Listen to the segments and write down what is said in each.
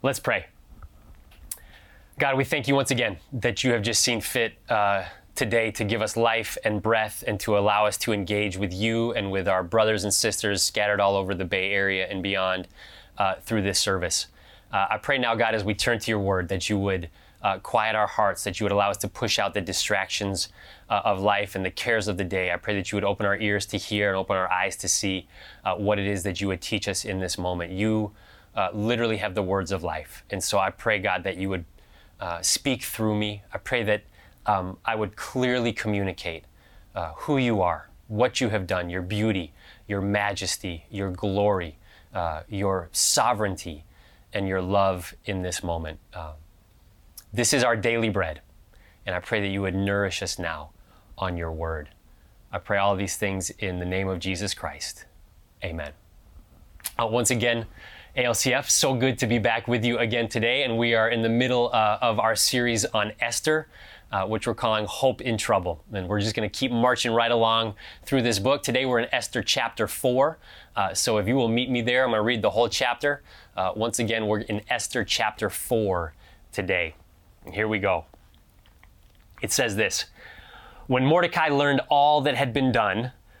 Let's pray. God, we thank you once again that you have just seen fit uh, today to give us life and breath and to allow us to engage with you and with our brothers and sisters scattered all over the Bay Area and beyond uh, through this service. Uh, I pray now, God, as we turn to your word, that you would uh, quiet our hearts, that you would allow us to push out the distractions uh, of life and the cares of the day. I pray that you would open our ears to hear and open our eyes to see uh, what it is that you would teach us in this moment. You uh, literally have the words of life. And so I pray, God, that you would uh, speak through me. I pray that um, I would clearly communicate uh, who you are, what you have done, your beauty, your majesty, your glory, uh, your sovereignty, and your love in this moment. Um, this is our daily bread. And I pray that you would nourish us now on your word. I pray all these things in the name of Jesus Christ. Amen. Uh, once again, ALCF. So good to be back with you again today. And we are in the middle uh, of our series on Esther, uh, which we're calling Hope in Trouble. And we're just going to keep marching right along through this book. Today we're in Esther chapter 4. Uh, so if you will meet me there, I'm going to read the whole chapter. Uh, once again, we're in Esther chapter 4 today. And here we go. It says this When Mordecai learned all that had been done,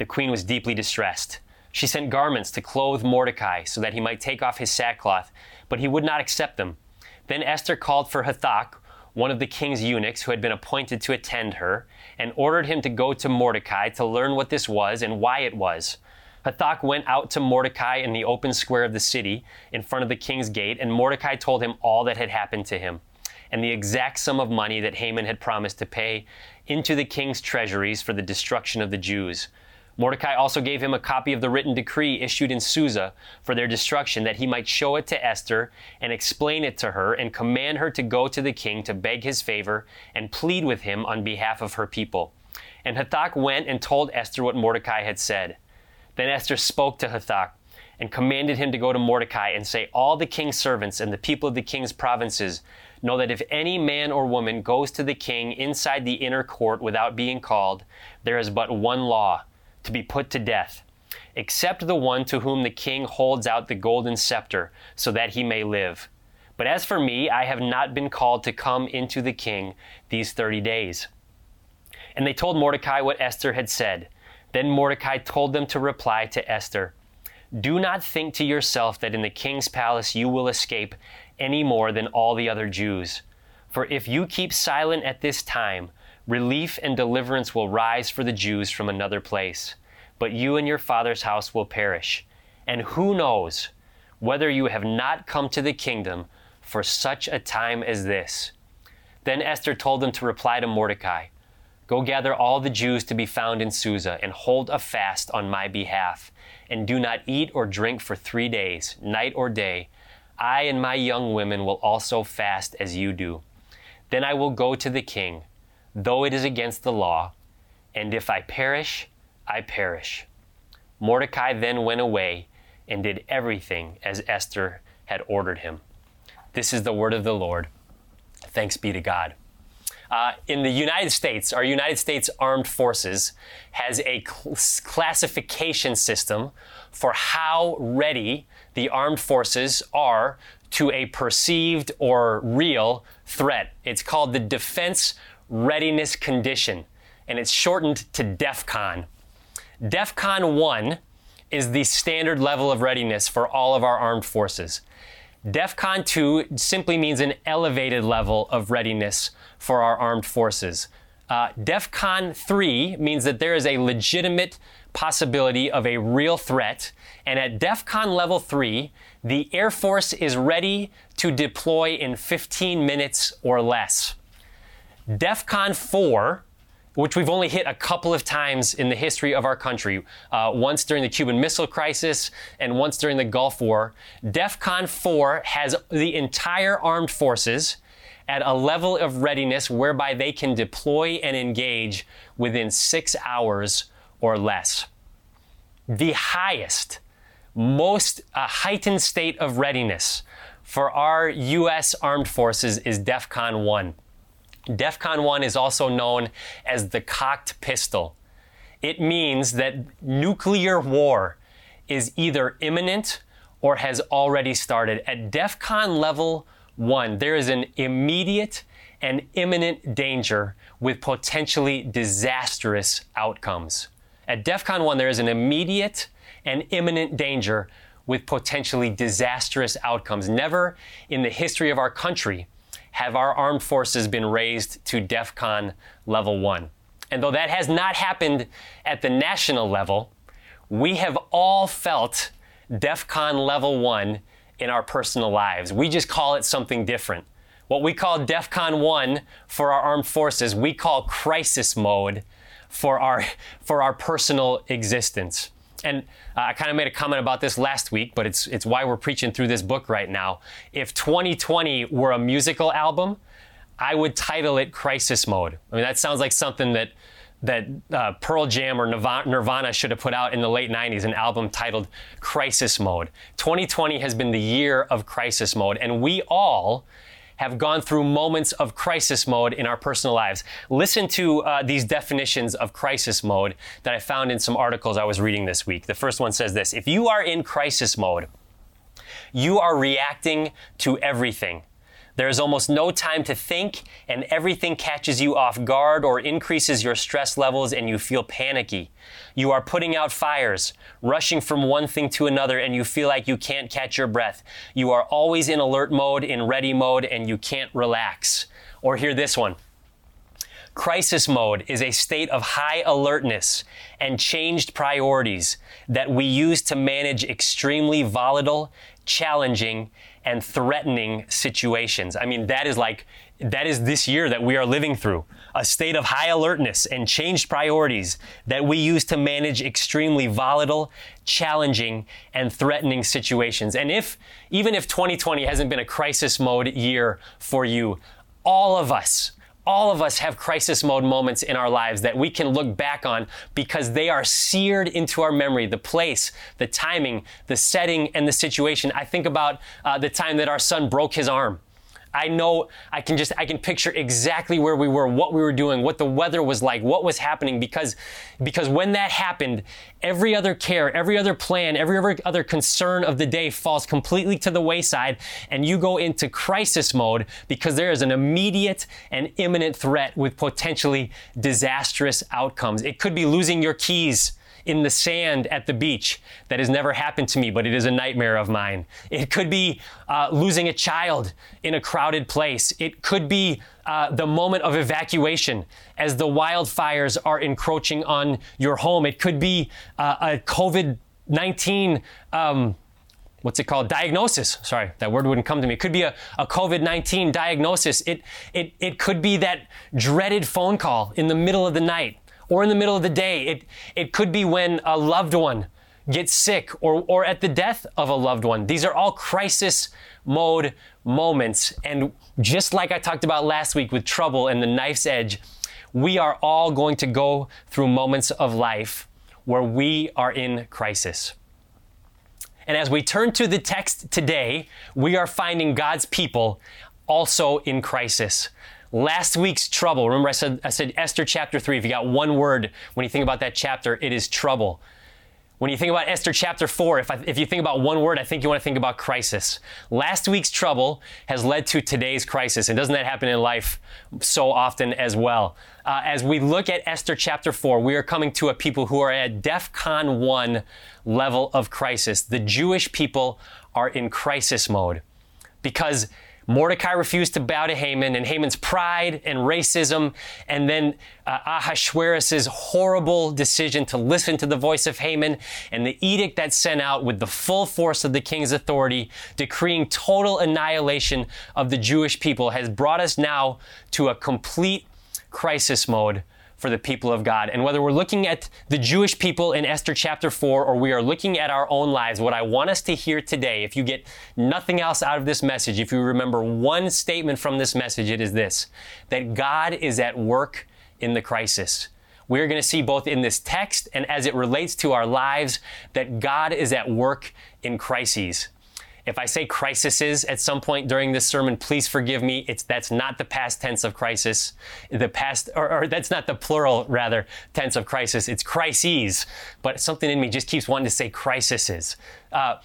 the queen was deeply distressed. She sent garments to clothe Mordecai so that he might take off his sackcloth, but he would not accept them. Then Esther called for Hathach, one of the king's eunuchs who had been appointed to attend her, and ordered him to go to Mordecai to learn what this was and why it was. Hathach went out to Mordecai in the open square of the city in front of the king's gate, and Mordecai told him all that had happened to him, and the exact sum of money that Haman had promised to pay into the king's treasuries for the destruction of the Jews. Mordecai also gave him a copy of the written decree issued in Susa for their destruction, that he might show it to Esther and explain it to her and command her to go to the king to beg his favor and plead with him on behalf of her people. And Hathach went and told Esther what Mordecai had said. Then Esther spoke to Hathach and commanded him to go to Mordecai and say, All the king's servants and the people of the king's provinces know that if any man or woman goes to the king inside the inner court without being called, there is but one law to be put to death, except the one to whom the king holds out the golden scepter, so that he may live. But as for me, I have not been called to come into the king these thirty days. And they told Mordecai what Esther had said. Then Mordecai told them to reply to Esther Do not think to yourself that in the king's palace you will escape any more than all the other Jews. For if you keep silent at this time, Relief and deliverance will rise for the Jews from another place, but you and your father's house will perish. And who knows whether you have not come to the kingdom for such a time as this? Then Esther told them to reply to Mordecai Go gather all the Jews to be found in Susa, and hold a fast on my behalf, and do not eat or drink for three days, night or day. I and my young women will also fast as you do. Then I will go to the king though it is against the law, and if I perish, I perish. Mordecai then went away and did everything as Esther had ordered him. This is the word of the Lord. Thanks be to God. Uh, in the United States, our United States Armed Forces has a cl- classification system for how ready the armed forces are to a perceived or real threat. It's called the Defense readiness condition, and it's shortened to DEFCON. DEFCON 1 is the standard level of readiness for all of our armed forces. DEFCON 2 simply means an elevated level of readiness for our armed forces. Uh, DEFCON 3 means that there is a legitimate possibility of a real threat. And at DEFCON level 3, the Air Force is ready to deploy in 15 minutes or less. DEFCON 4 which we've only hit a couple of times in the history of our country, uh, once during the Cuban Missile Crisis and once during the Gulf War. DEFCON 4 has the entire armed forces at a level of readiness whereby they can deploy and engage within six hours or less. The highest, most uh, heightened state of readiness for our U.S. armed forces is DEFCON 1. DEFCON 1 is also known as the cocked pistol. It means that nuclear war is either imminent or has already started. At DEFCON level 1, there is an immediate and imminent danger with potentially disastrous outcomes. At DEFCON 1, there is an immediate and imminent danger with potentially disastrous outcomes. Never in the history of our country have our armed forces been raised to DEFCON level one. And though that has not happened at the national level, we have all felt DEFCON level one in our personal lives. We just call it something different. What we call DEFCON 1 for our armed forces, we call crisis mode for our, for our personal existence. And uh, I kind of made a comment about this last week, but it's, it's why we're preaching through this book right now. If 2020 were a musical album, I would title it Crisis Mode. I mean, that sounds like something that that uh, Pearl Jam or Nirvana should have put out in the late 90s, an album titled Crisis Mode. 2020 has been the year of crisis mode, and we all have gone through moments of crisis mode in our personal lives. Listen to uh, these definitions of crisis mode that I found in some articles I was reading this week. The first one says this If you are in crisis mode, you are reacting to everything. There is almost no time to think, and everything catches you off guard or increases your stress levels, and you feel panicky. You are putting out fires, rushing from one thing to another, and you feel like you can't catch your breath. You are always in alert mode, in ready mode, and you can't relax. Or hear this one. Crisis mode is a state of high alertness and changed priorities that we use to manage extremely volatile, challenging, and threatening situations. I mean, that is like, that is this year that we are living through a state of high alertness and changed priorities that we use to manage extremely volatile, challenging, and threatening situations. And if, even if 2020 hasn't been a crisis mode year for you, all of us, all of us have crisis mode moments in our lives that we can look back on because they are seared into our memory the place, the timing, the setting, and the situation. I think about uh, the time that our son broke his arm. I know I can just I can picture exactly where we were, what we were doing, what the weather was like, what was happening because because when that happened, every other care, every other plan, every other concern of the day falls completely to the wayside and you go into crisis mode because there is an immediate and imminent threat with potentially disastrous outcomes. It could be losing your keys in the sand at the beach. That has never happened to me, but it is a nightmare of mine. It could be uh, losing a child in a crowded place. It could be uh, the moment of evacuation as the wildfires are encroaching on your home. It could be uh, a COVID 19. Um, what's it called? Diagnosis. Sorry, that word wouldn't come to me. It could be a, a COVID 19 diagnosis. It, it, it could be that dreaded phone call in the middle of the night or in the middle of the day. It, it could be when a loved one gets sick or, or at the death of a loved one. These are all crisis mode moments. And just like I talked about last week with trouble and the knife's edge, we are all going to go through moments of life where we are in crisis. And as we turn to the text today, we are finding God's people also in crisis. Last week's trouble. Remember, I said, I said Esther chapter 3. If you got one word when you think about that chapter, it is trouble. When you think about Esther chapter 4, if, I, if you think about one word, I think you want to think about crisis. Last week's trouble has led to today's crisis. And doesn't that happen in life so often as well? Uh, as we look at Esther chapter 4, we are coming to a people who are at DEFCON 1 level of crisis. The Jewish people are in crisis mode because Mordecai refused to bow to Haman, and Haman's pride and racism, and then uh, Ahasuerus' horrible decision to listen to the voice of Haman, and the edict that sent out with the full force of the king's authority, decreeing total annihilation of the Jewish people, has brought us now to a complete crisis mode for the people of God. And whether we're looking at the Jewish people in Esther chapter 4 or we are looking at our own lives, what I want us to hear today, if you get nothing else out of this message, if you remember one statement from this message, it is this that God is at work in the crisis. We're going to see both in this text and as it relates to our lives that God is at work in crises. If I say crises at some point during this sermon, please forgive me. It's that's not the past tense of crisis. The past, or, or that's not the plural rather tense of crisis. It's crises. But something in me just keeps wanting to say crises. Uh,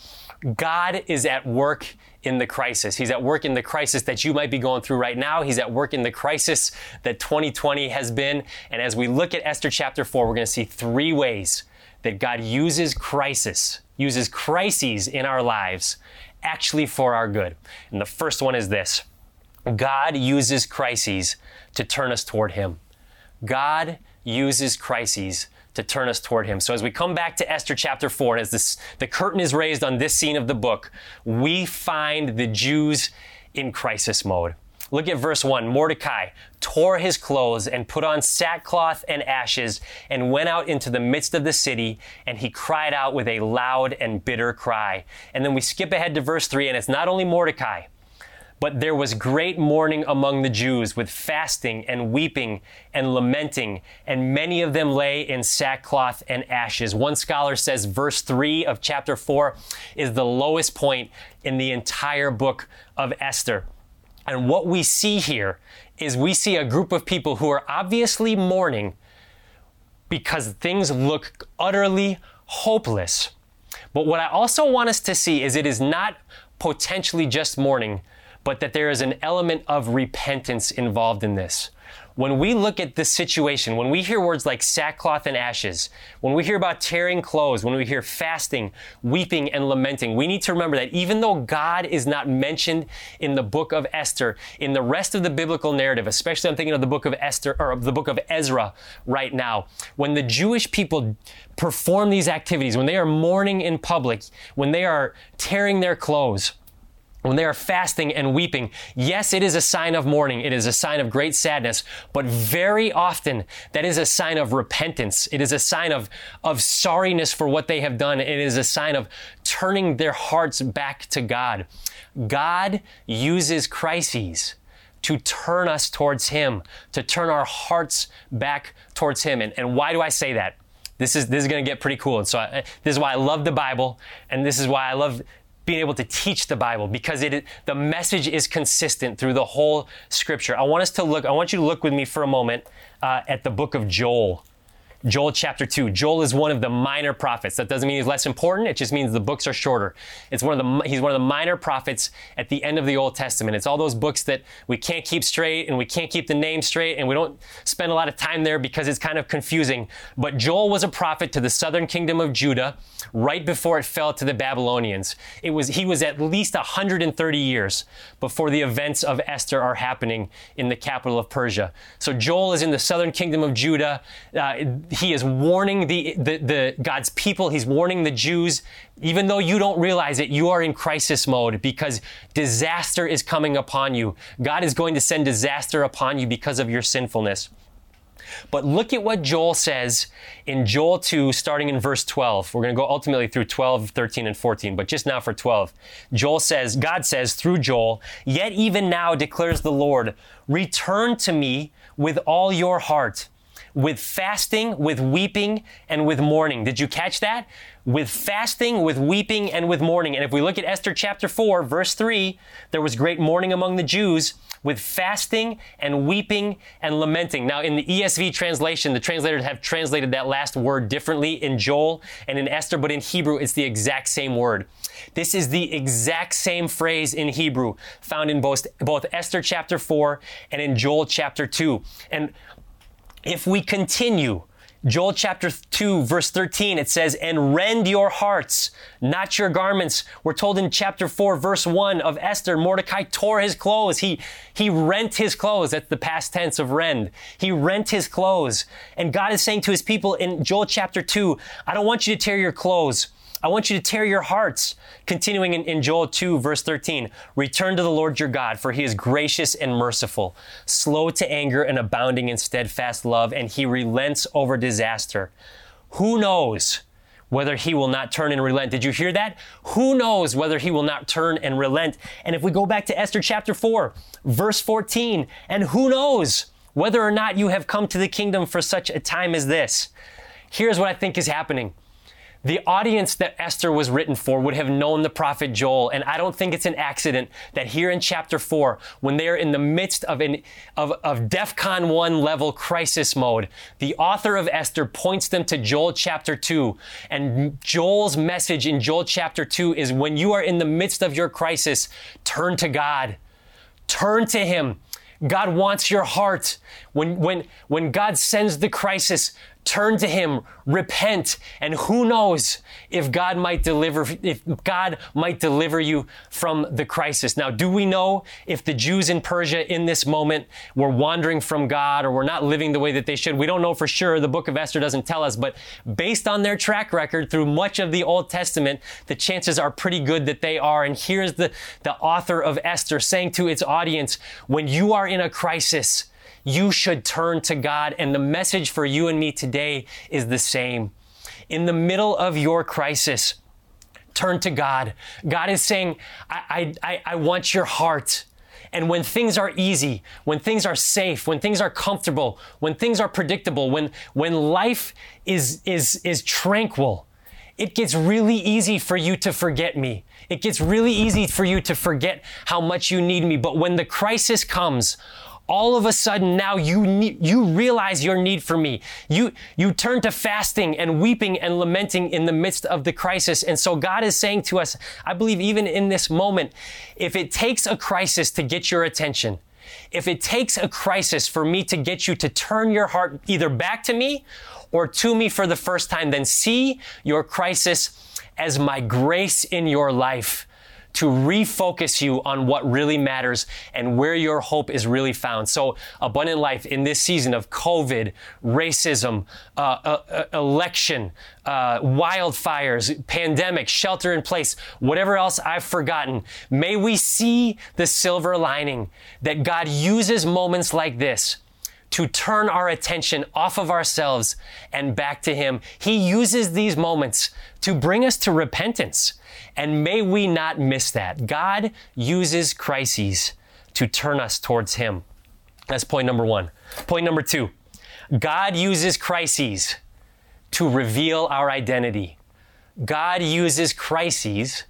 God is at work in the crisis. He's at work in the crisis that you might be going through right now. He's at work in the crisis that 2020 has been. And as we look at Esther chapter 4, we're going to see three ways that God uses crisis, uses crises in our lives actually for our good. And the first one is this God uses crises to turn us toward Him. God uses crises to turn us toward Him. So as we come back to Esther chapter 4, and as this, the curtain is raised on this scene of the book, we find the Jews in crisis mode. Look at verse 1. Mordecai tore his clothes and put on sackcloth and ashes and went out into the midst of the city and he cried out with a loud and bitter cry. And then we skip ahead to verse 3 and it's not only Mordecai, but there was great mourning among the Jews with fasting and weeping and lamenting, and many of them lay in sackcloth and ashes. One scholar says verse 3 of chapter 4 is the lowest point in the entire book of Esther. And what we see here is we see a group of people who are obviously mourning because things look utterly hopeless. But what I also want us to see is it is not potentially just mourning, but that there is an element of repentance involved in this when we look at this situation, when we hear words like sackcloth and ashes, when we hear about tearing clothes, when we hear fasting, weeping, and lamenting, we need to remember that even though God is not mentioned in the book of Esther, in the rest of the biblical narrative, especially I'm thinking of the book of Esther or the book of Ezra right now, when the Jewish people perform these activities, when they are mourning in public, when they are tearing their clothes, when they are fasting and weeping, yes, it is a sign of mourning. It is a sign of great sadness, but very often that is a sign of repentance. It is a sign of, of sorriness for what they have done. It is a sign of turning their hearts back to God. God uses crises to turn us towards Him, to turn our hearts back towards Him. And, and why do I say that? This is, this is going to get pretty cool. And so I, this is why I love the Bible, and this is why I love being able to teach the Bible because it the message is consistent through the whole Scripture. I want us to look. I want you to look with me for a moment uh, at the book of Joel. Joel chapter 2. Joel is one of the minor prophets. That doesn't mean he's less important, it just means the books are shorter. It's one of the he's one of the minor prophets at the end of the Old Testament. It's all those books that we can't keep straight and we can't keep the name straight and we don't spend a lot of time there because it's kind of confusing. But Joel was a prophet to the southern kingdom of Judah right before it fell to the Babylonians. It was he was at least 130 years before the events of Esther are happening in the capital of Persia. So Joel is in the southern kingdom of Judah. Uh, he is warning the, the, the God's people. He's warning the Jews. Even though you don't realize it, you are in crisis mode because disaster is coming upon you. God is going to send disaster upon you because of your sinfulness. But look at what Joel says in Joel 2, starting in verse 12. We're going to go ultimately through 12, 13, and 14, but just now for 12. Joel says, God says through Joel, Yet even now declares the Lord, return to me with all your heart with fasting, with weeping, and with mourning. Did you catch that? With fasting, with weeping, and with mourning. And if we look at Esther chapter 4, verse 3, there was great mourning among the Jews with fasting and weeping and lamenting. Now, in the ESV translation, the translators have translated that last word differently in Joel and in Esther, but in Hebrew, it's the exact same word. This is the exact same phrase in Hebrew found in both, both Esther chapter 4 and in Joel chapter 2. And if we continue, Joel chapter 2, verse 13, it says, And rend your hearts, not your garments. We're told in chapter 4, verse 1 of Esther, Mordecai tore his clothes. He, he rent his clothes. That's the past tense of rend. He rent his clothes. And God is saying to his people in Joel chapter 2, I don't want you to tear your clothes. I want you to tear your hearts. Continuing in, in Joel 2, verse 13 Return to the Lord your God, for he is gracious and merciful, slow to anger and abounding in steadfast love, and he relents over disaster. Who knows? whether he will not turn and relent. Did you hear that? Who knows whether he will not turn and relent? And if we go back to Esther chapter 4, verse 14, and who knows whether or not you have come to the kingdom for such a time as this? Here's what I think is happening the audience that Esther was written for would have known the prophet Joel. And I don't think it's an accident that here in chapter four, when they're in the midst of an, of, of DEFCON one level crisis mode, the author of Esther points them to Joel chapter two. And Joel's message in Joel chapter two is when you are in the midst of your crisis, turn to God. Turn to Him. God wants your heart. When, when, when God sends the crisis, turn to him, repent, and who knows if God might deliver if God might deliver you from the crisis. Now, do we know if the Jews in Persia in this moment were wandering from God or were not living the way that they should? We don't know for sure. The book of Esther doesn't tell us, but based on their track record through much of the Old Testament, the chances are pretty good that they are. And here's the, the author of Esther saying to its audience, when you are in a crisis, you should turn to God. And the message for you and me today is the same. In the middle of your crisis, turn to God. God is saying, I, I, I want your heart. And when things are easy, when things are safe, when things are comfortable, when things are predictable, when, when life is, is, is tranquil, it gets really easy for you to forget me. It gets really easy for you to forget how much you need me. But when the crisis comes, all of a sudden now you need, you realize your need for me. You you turn to fasting and weeping and lamenting in the midst of the crisis. And so God is saying to us, I believe even in this moment, if it takes a crisis to get your attention, if it takes a crisis for me to get you to turn your heart either back to me or to me for the first time, then see your crisis as my grace in your life to refocus you on what really matters and where your hope is really found. So, abundant life in this season of COVID, racism, uh, uh, uh, election, uh, wildfires, pandemic, shelter in place, whatever else I've forgotten, may we see the silver lining that God uses moments like this to turn our attention off of ourselves and back to Him. He uses these moments to bring us to repentance. And may we not miss that. God uses crises to turn us towards Him. That's point number one. Point number two God uses crises to reveal our identity. God uses crises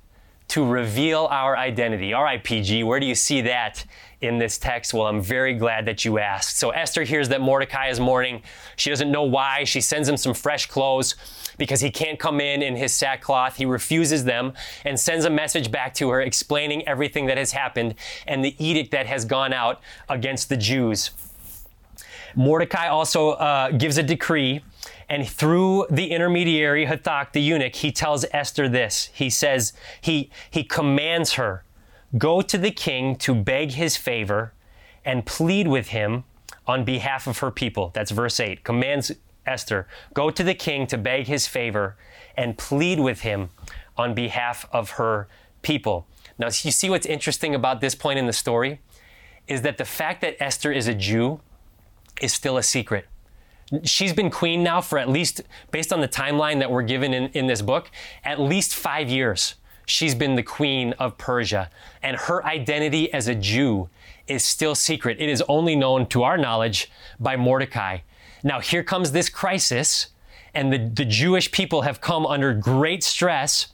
to reveal our identity. All right, PG, where do you see that in this text? Well, I'm very glad that you asked. So Esther hears that Mordecai is mourning. She doesn't know why. She sends him some fresh clothes because he can't come in in his sackcloth. He refuses them and sends a message back to her explaining everything that has happened and the edict that has gone out against the Jews. Mordecai also uh, gives a decree and through the intermediary Hathach, the eunuch, he tells Esther this. He says, he, he commands her Go to the king to beg his favor and plead with him on behalf of her people. That's verse 8. Commands Esther, go to the king to beg his favor and plead with him on behalf of her people. Now, you see what's interesting about this point in the story is that the fact that Esther is a Jew is still a secret. She's been queen now for at least, based on the timeline that we're given in, in this book, at least five years she's been the queen of Persia. And her identity as a Jew is still secret. It is only known to our knowledge by Mordecai. Now, here comes this crisis, and the, the Jewish people have come under great stress.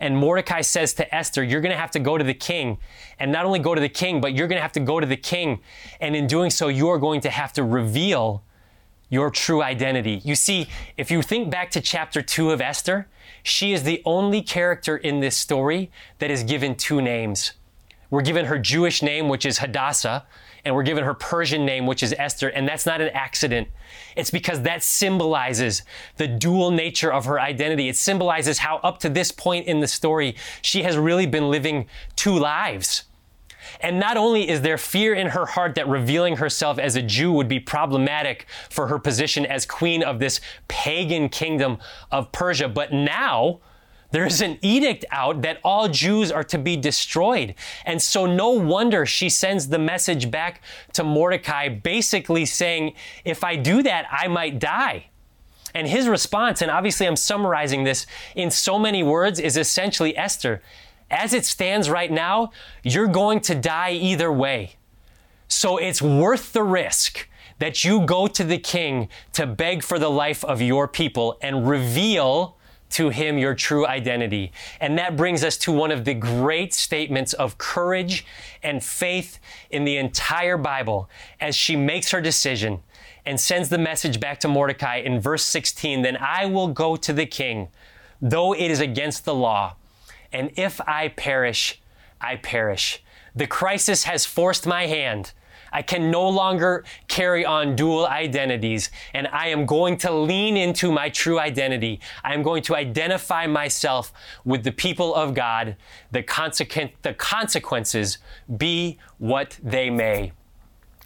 And Mordecai says to Esther, You're going to have to go to the king. And not only go to the king, but you're going to have to go to the king. And in doing so, you are going to have to reveal your true identity. You see, if you think back to chapter 2 of Esther, she is the only character in this story that is given two names. We're given her Jewish name, which is Hadassah, and we're given her Persian name, which is Esther, and that's not an accident. It's because that symbolizes the dual nature of her identity. It symbolizes how, up to this point in the story, she has really been living two lives. And not only is there fear in her heart that revealing herself as a Jew would be problematic for her position as queen of this pagan kingdom of Persia, but now There's an edict out that all Jews are to be destroyed. And so, no wonder she sends the message back to Mordecai, basically saying, If I do that, I might die. And his response, and obviously I'm summarizing this in so many words, is essentially Esther, as it stands right now, you're going to die either way. So it's worth the risk that you go to the king to beg for the life of your people and reveal to him your true identity. And that brings us to one of the great statements of courage and faith in the entire Bible as she makes her decision and sends the message back to Mordecai in verse 16 Then I will go to the king, though it is against the law. And if I perish, I perish. The crisis has forced my hand. I can no longer carry on dual identities, and I am going to lean into my true identity. I am going to identify myself with the people of God, the, consequent, the consequences be what they may.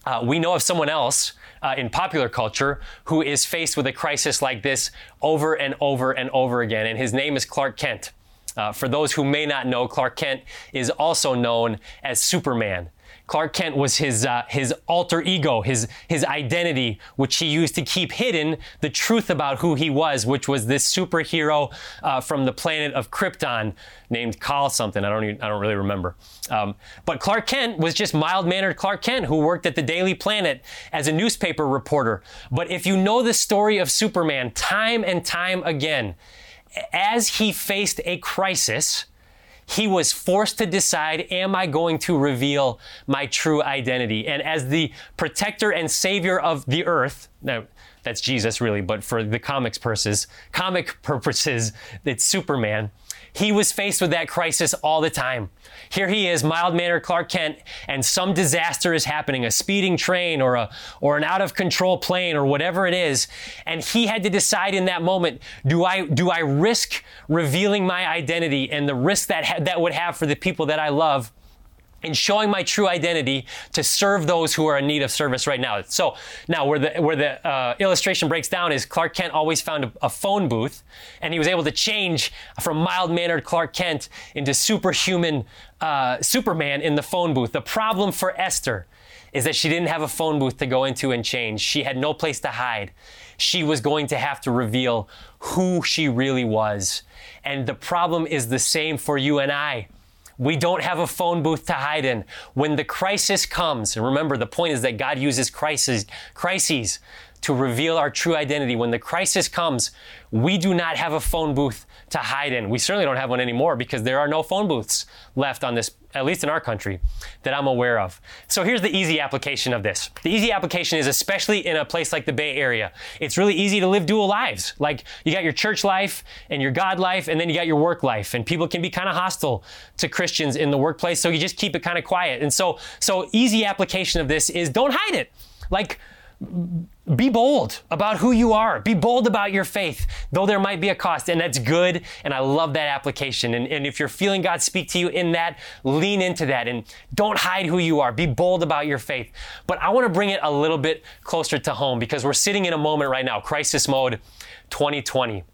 Uh, we know of someone else uh, in popular culture who is faced with a crisis like this over and over and over again, and his name is Clark Kent. Uh, for those who may not know, Clark Kent is also known as Superman. Clark Kent was his, uh, his alter ego, his, his identity, which he used to keep hidden the truth about who he was, which was this superhero uh, from the planet of Krypton named Kal something. I don't, even, I don't really remember. Um, but Clark Kent was just mild mannered Clark Kent who worked at the Daily Planet as a newspaper reporter. But if you know the story of Superman time and time again, as he faced a crisis, he was forced to decide, am I going to reveal my true identity? And as the protector and savior of the earth, now that's Jesus really, but for the comics purposes, comic purposes, it's Superman. He was faced with that crisis all the time. Here he is, mild mannered Clark Kent, and some disaster is happening, a speeding train or a, or an out of control plane or whatever it is. And he had to decide in that moment, do I, do I risk revealing my identity and the risk that, ha- that would have for the people that I love? In showing my true identity to serve those who are in need of service right now. So now where the where the uh, illustration breaks down is Clark Kent always found a, a, phone booth, and he was able to change from mild mannered Clark Kent into superhuman uh, Superman in the phone booth. The problem for Esther is that she didn't have a phone booth to go into and change. She had no place to hide. She was going to have to reveal who she really was. And the problem is the same for you and I. We don't have a phone booth to hide in. When the crisis comes, and remember the point is that God uses crises, crises to reveal our true identity. When the crisis comes, we do not have a phone booth to hide in. We certainly don't have one anymore because there are no phone booths left on this, at least in our country, that I'm aware of. So here's the easy application of this. The easy application is especially in a place like the Bay Area. It's really easy to live dual lives. Like you got your church life and your God life, and then you got your work life. And people can be kind of hostile to Christians in the workplace, so you just keep it kind of quiet. And so, so easy application of this is don't hide it. Like be bold about who you are. Be bold about your faith, though there might be a cost. And that's good. And I love that application. And, and, if you're feeling God speak to you in that, lean into that and don't hide who you are. Be bold about your faith. But I want to bring it a little bit closer to home because we're sitting in a moment right now, crisis mode 2020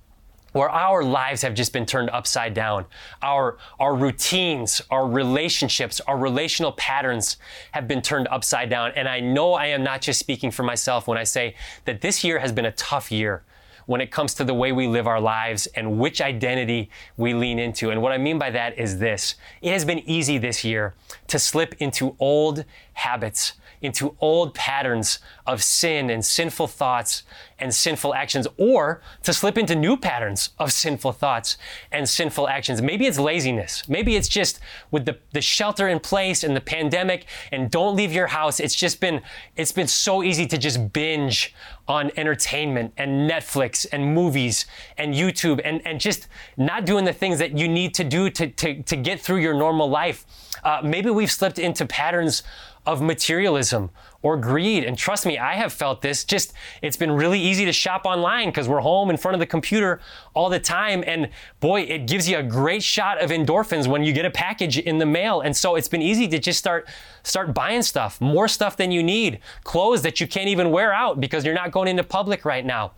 where our lives have just been turned upside down. Our, our routines, our relationships, our relational patterns have been turned upside down. And I know I am not just speaking for myself when I say that this year has been a tough year when it comes to the way we live our lives and which identity we lean into. And what I mean by that is this it has been easy this year to slip into old habits into old patterns of sin and sinful thoughts and sinful actions, or to slip into new patterns of sinful thoughts and sinful actions. Maybe it's laziness. Maybe it's just with the, the shelter in place and the pandemic and don't leave your house. It's just been, it's been so easy to just binge on entertainment and Netflix and movies and YouTube and, and just not doing the things that you need to do to, to, to get through your normal life. Uh, maybe we've slipped into patterns of materialism or greed. And trust me, I have felt this. Just, it's been really easy to shop online because we're home in front of the computer all the time. And boy, it gives you a great shot of endorphins when you get a package in the mail. And so it's been easy to just start, start buying stuff, more stuff than you need, clothes that you can't even wear out because you're not going into public right now.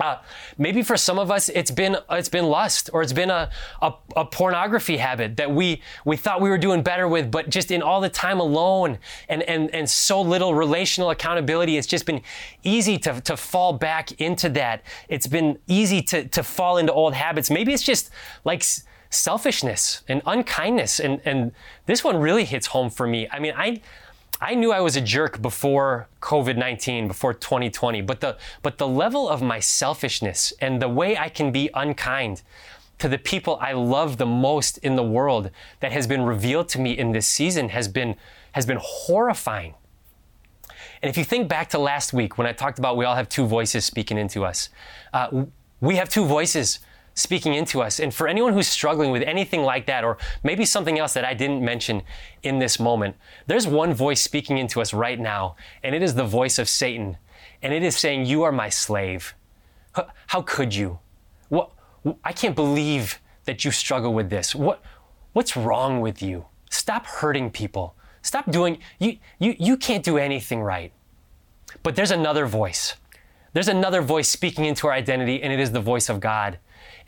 Uh, maybe for some of us, it's been it's been lust, or it's been a, a, a, pornography habit that we we thought we were doing better with, but just in all the time alone and and and so little relational accountability, it's just been easy to to fall back into that. It's been easy to to fall into old habits. Maybe it's just like selfishness and unkindness, and and this one really hits home for me. I mean, I I knew I was a jerk before COVID 19, before 2020, but the, but the level of my selfishness and the way I can be unkind to the people I love the most in the world that has been revealed to me in this season has been, has been horrifying. And if you think back to last week when I talked about we all have two voices speaking into us, uh, we have two voices speaking into us. And for anyone who's struggling with anything like that, or maybe something else that I didn't mention in this moment, there's one voice speaking into us right now, and it is the voice of Satan. And it is saying, You are my slave. How could you? What, I can't believe that you struggle with this. What, what's wrong with you? Stop hurting people. Stop doing, you, you, you can't do anything right. But there's another voice. There's another voice speaking into our identity, and it is the voice of God.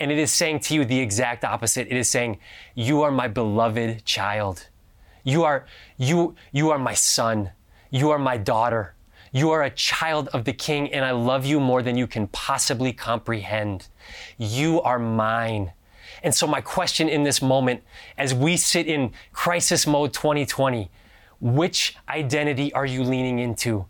And it is saying to you the exact opposite. It is saying, You are my beloved child. You are, you, you are my son. You are my daughter. You are a child of the King, and I love you more than you can possibly comprehend. You are mine. And so, my question in this moment, as we sit in crisis mode 2020, which identity are you leaning into?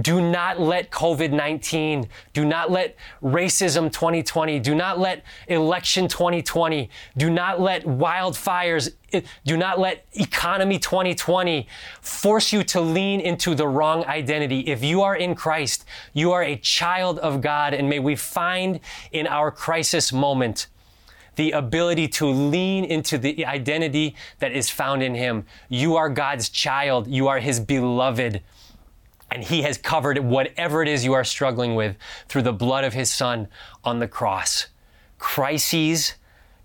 Do not let COVID 19, do not let racism 2020, do not let election 2020, do not let wildfires, eh, do not let economy 2020 force you to lean into the wrong identity. If you are in Christ, you are a child of God, and may we find in our crisis moment the ability to lean into the identity that is found in Him. You are God's child, you are His beloved. And he has covered whatever it is you are struggling with through the blood of his son on the cross. Crises,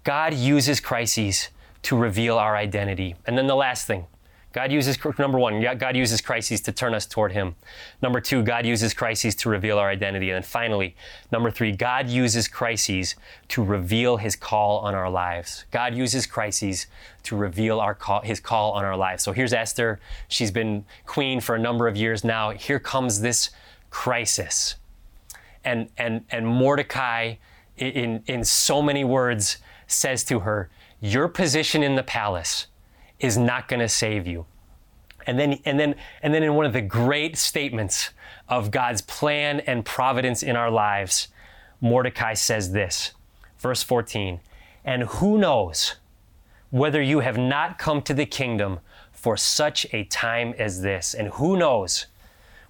God uses crises to reveal our identity. And then the last thing God uses, number one, God uses crises to turn us toward Him. Number two, God uses crises to reveal our identity. And then finally, number three, God uses crises to reveal His call on our lives. God uses crises to reveal our call, His call on our lives. So here's Esther. She's been queen for a number of years now. Here comes this crisis. And, and, and Mordecai, in, in so many words, says to her, Your position in the palace is not going to save you. And then, and then, and then in one of the great statements of God's plan and providence in our lives, Mordecai says this, verse 14, and who knows whether you have not come to the kingdom for such a time as this? And who knows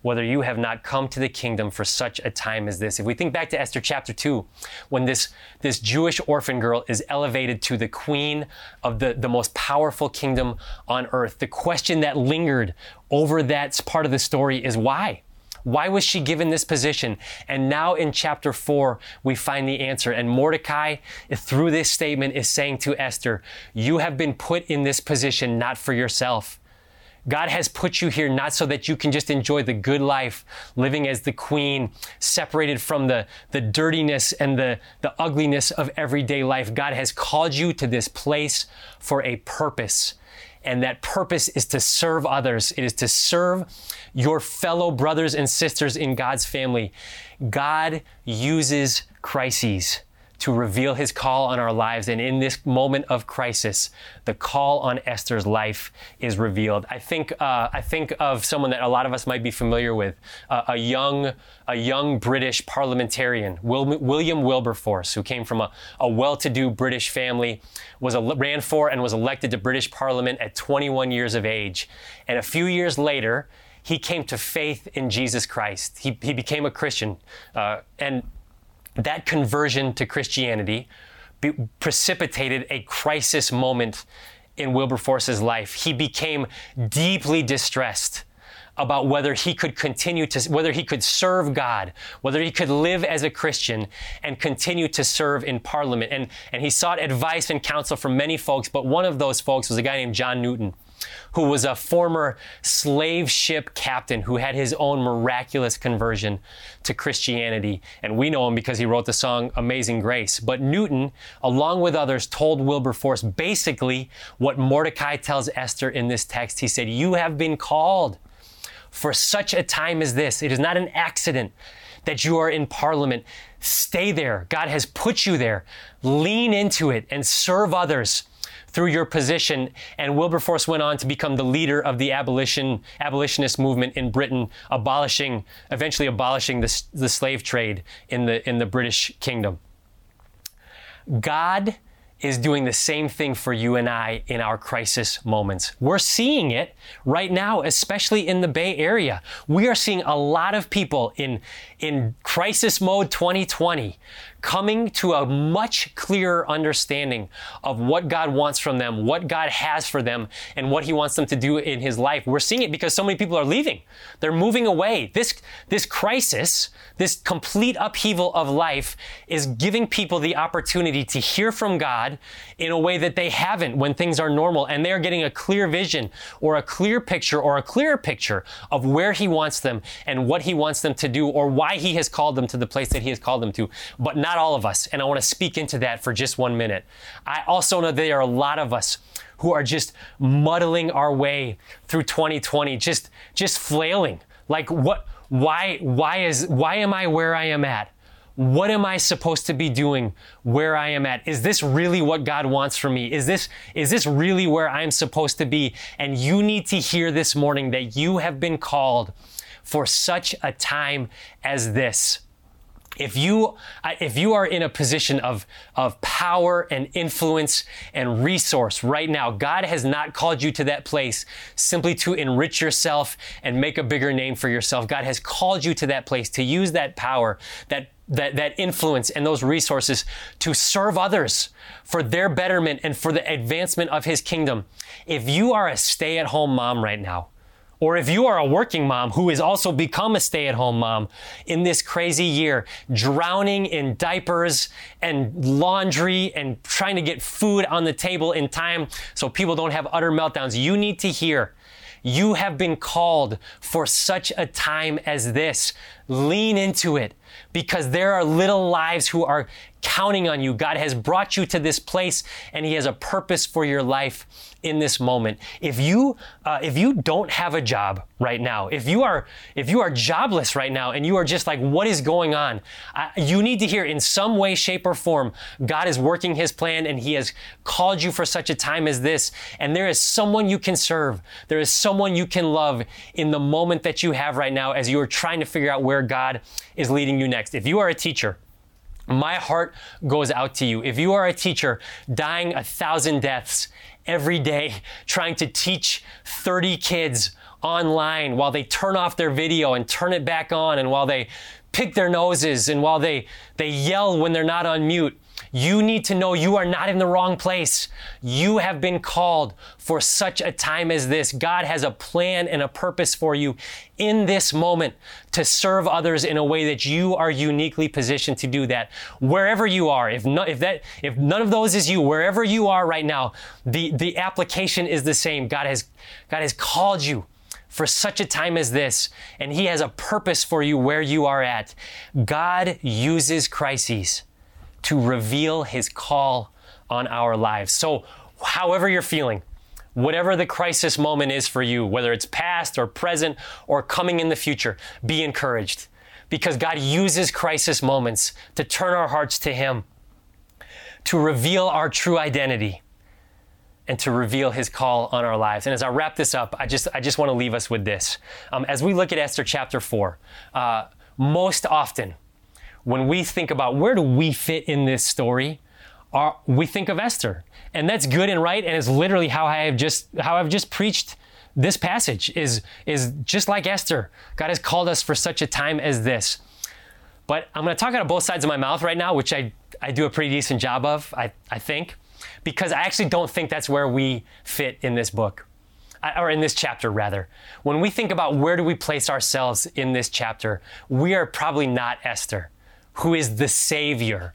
whether you have not come to the kingdom for such a time as this. If we think back to Esther chapter 2, when this, this Jewish orphan girl is elevated to the queen of the, the most powerful kingdom on earth, the question that lingered over that part of the story is why? Why was she given this position? And now in chapter 4, we find the answer. And Mordecai, through this statement, is saying to Esther, You have been put in this position not for yourself. God has put you here not so that you can just enjoy the good life, living as the queen, separated from the, the dirtiness and the, the ugliness of everyday life. God has called you to this place for a purpose. And that purpose is to serve others. It is to serve your fellow brothers and sisters in God's family. God uses crises to reveal his call on our lives. And in this moment of crisis, the call on Esther's life is revealed. I think, uh, I think of someone that a lot of us might be familiar with, uh, a young, a young British parliamentarian, Wil- William Wilberforce, who came from a, a well-to-do British family, was a, ran for and was elected to British Parliament at 21 years of age. And a few years later, he came to faith in Jesus Christ. He, he became a Christian. Uh, and that conversion to Christianity be, precipitated a crisis moment in Wilberforce's life. He became deeply distressed about whether he could continue to, whether he could serve God, whether he could live as a Christian and continue to serve in Parliament. And, and he sought advice and counsel from many folks, but one of those folks was a guy named John Newton. Who was a former slave ship captain who had his own miraculous conversion to Christianity. And we know him because he wrote the song Amazing Grace. But Newton, along with others, told Wilberforce basically what Mordecai tells Esther in this text. He said, You have been called for such a time as this. It is not an accident that you are in Parliament. Stay there. God has put you there. Lean into it and serve others through your position. And Wilberforce went on to become the leader of the abolition, abolitionist movement in Britain, abolishing, eventually abolishing the, the slave trade in the, in the British kingdom. God is doing the same thing for you and I in our crisis moments. We're seeing it right now, especially in the Bay Area. We are seeing a lot of people in, in crisis mode 2020 coming to a much clearer understanding of what God wants from them, what God has for them, and what He wants them to do in His life. We're seeing it because so many people are leaving. They're moving away. This, this crisis, this complete upheaval of life is giving people the opportunity to hear from God in a way that they haven't when things are normal. And they're getting a clear vision or a clear picture or a clearer picture of where He wants them and what He wants them to do or why He has called them to the place that He has called them to. But not not all of us, and I want to speak into that for just one minute. I also know there are a lot of us who are just muddling our way through 2020, just just flailing. Like what why why is why am I where I am at? What am I supposed to be doing where I am at? Is this really what God wants for me? Is this is this really where I'm supposed to be? And you need to hear this morning that you have been called for such a time as this if you if you are in a position of of power and influence and resource right now god has not called you to that place simply to enrich yourself and make a bigger name for yourself god has called you to that place to use that power that that, that influence and those resources to serve others for their betterment and for the advancement of his kingdom. If you are a stay at home mom right now, or if you are a working mom who has also become a stay at home mom in this crazy year, drowning in diapers and laundry and trying to get food on the table in time so people don't have utter meltdowns, you need to hear you have been called for such a time as this. Lean into it because there are little lives who are counting on you. God has brought you to this place and He has a purpose for your life in this moment. If you uh, if you don't have a job right now, if you are if you are jobless right now and you are just like, what is going on? Uh, you need to hear in some way, shape, or form, God is working His plan and He has called you for such a time as this. And there is someone you can serve. There is someone you can love in the moment that you have right now as you are trying to figure out where God is leading you next. If you are a teacher, my heart goes out to you. If you are a teacher dying a thousand deaths every day, trying to teach 30 kids online while they turn off their video and turn it back on, and while they pick their noses and while they, they yell when they're not on mute, you need to know you are not in the wrong place. You have been called for such a time as this. God has a plan and a purpose for you in this moment to serve others in a way that you are uniquely positioned to do that. Wherever you are, if, no, if that, if none of those is you, wherever you are right now, the, the application is the same. God has, God has called you for such a time as this, and He has a purpose for you where you are at. God uses crises to reveal His call on our lives. So, however you're feeling, whatever the crisis moment is for you, whether it's past or present or coming in the future, be encouraged because God uses crisis moments to turn our hearts to Him, to reveal our true identity, and to reveal His call on our lives. And as I wrap this up, I just I just want to leave us with this. Um, as we look at Esther chapter four, uh, most often when we think about where do we fit in this story, our, we think of Esther, and that's good and right, and it's literally how I have just how I've just preached this passage is is just like Esther. God has called us for such a time as this. But I'm going to talk out of both sides of my mouth right now, which I, I do a pretty decent job of, I, I think, because I actually don't think that's where we fit in this book or in this chapter rather. When we think about where do we place ourselves in this chapter, we are probably not Esther who is the Savior.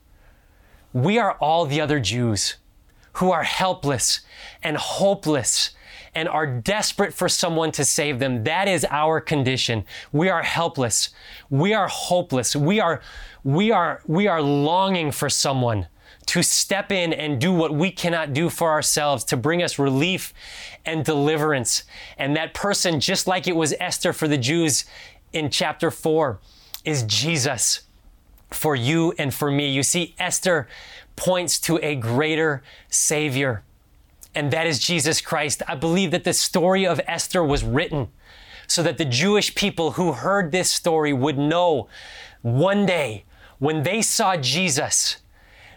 We are all the other Jews who are helpless and hopeless and are desperate for someone to save them. That is our condition. We are helpless. We are hopeless. We are, we are, we are longing for someone to step in and do what we cannot do for ourselves, to bring us relief and deliverance. And that person, just like it was Esther for the Jews in chapter 4, is Jesus for you and for me. You see, Esther points to a greater Savior, and that is Jesus Christ. I believe that the story of Esther was written so that the Jewish people who heard this story would know one day when they saw Jesus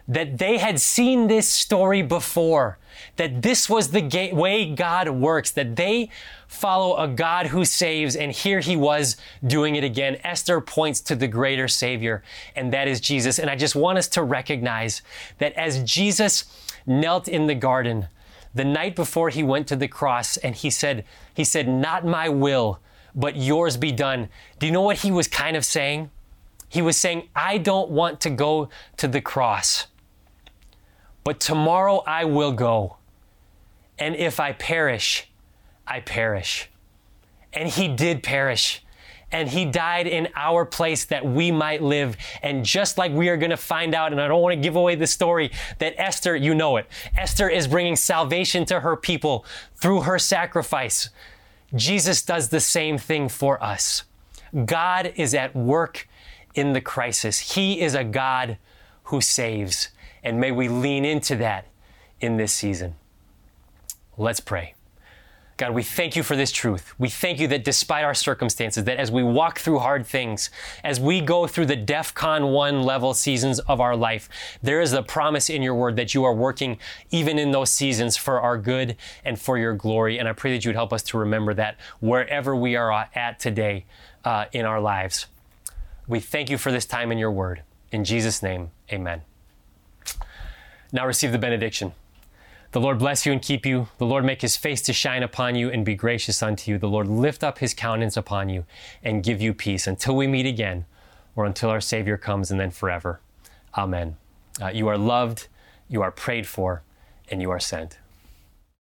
that they had seen this story before, that this was the ga- way God works, that they follow a God who saves, and here he was doing it again. Esther points to the greater Savior, and that is Jesus. And I just want us to recognize that as Jesus knelt in the garden the night before he went to the cross, and he said, he said, not my will, but yours be done. Do you know what he was kind of saying? He was saying, I don't want to go to the cross. But tomorrow I will go. And if I perish, I perish. And he did perish. And he died in our place that we might live. And just like we are going to find out, and I don't want to give away the story, that Esther, you know it, Esther is bringing salvation to her people through her sacrifice. Jesus does the same thing for us. God is at work in the crisis. He is a God who saves. And may we lean into that in this season. Let's pray. God, we thank you for this truth. We thank you that despite our circumstances, that as we walk through hard things, as we go through the DEF CON 1 level seasons of our life, there is a promise in your word that you are working even in those seasons for our good and for your glory. And I pray that you would help us to remember that wherever we are at today uh, in our lives. We thank you for this time in your word. In Jesus' name, amen. Now receive the benediction. The Lord bless you and keep you. The Lord make his face to shine upon you and be gracious unto you. The Lord lift up his countenance upon you and give you peace until we meet again or until our Savior comes and then forever. Amen. Uh, you are loved, you are prayed for, and you are sent.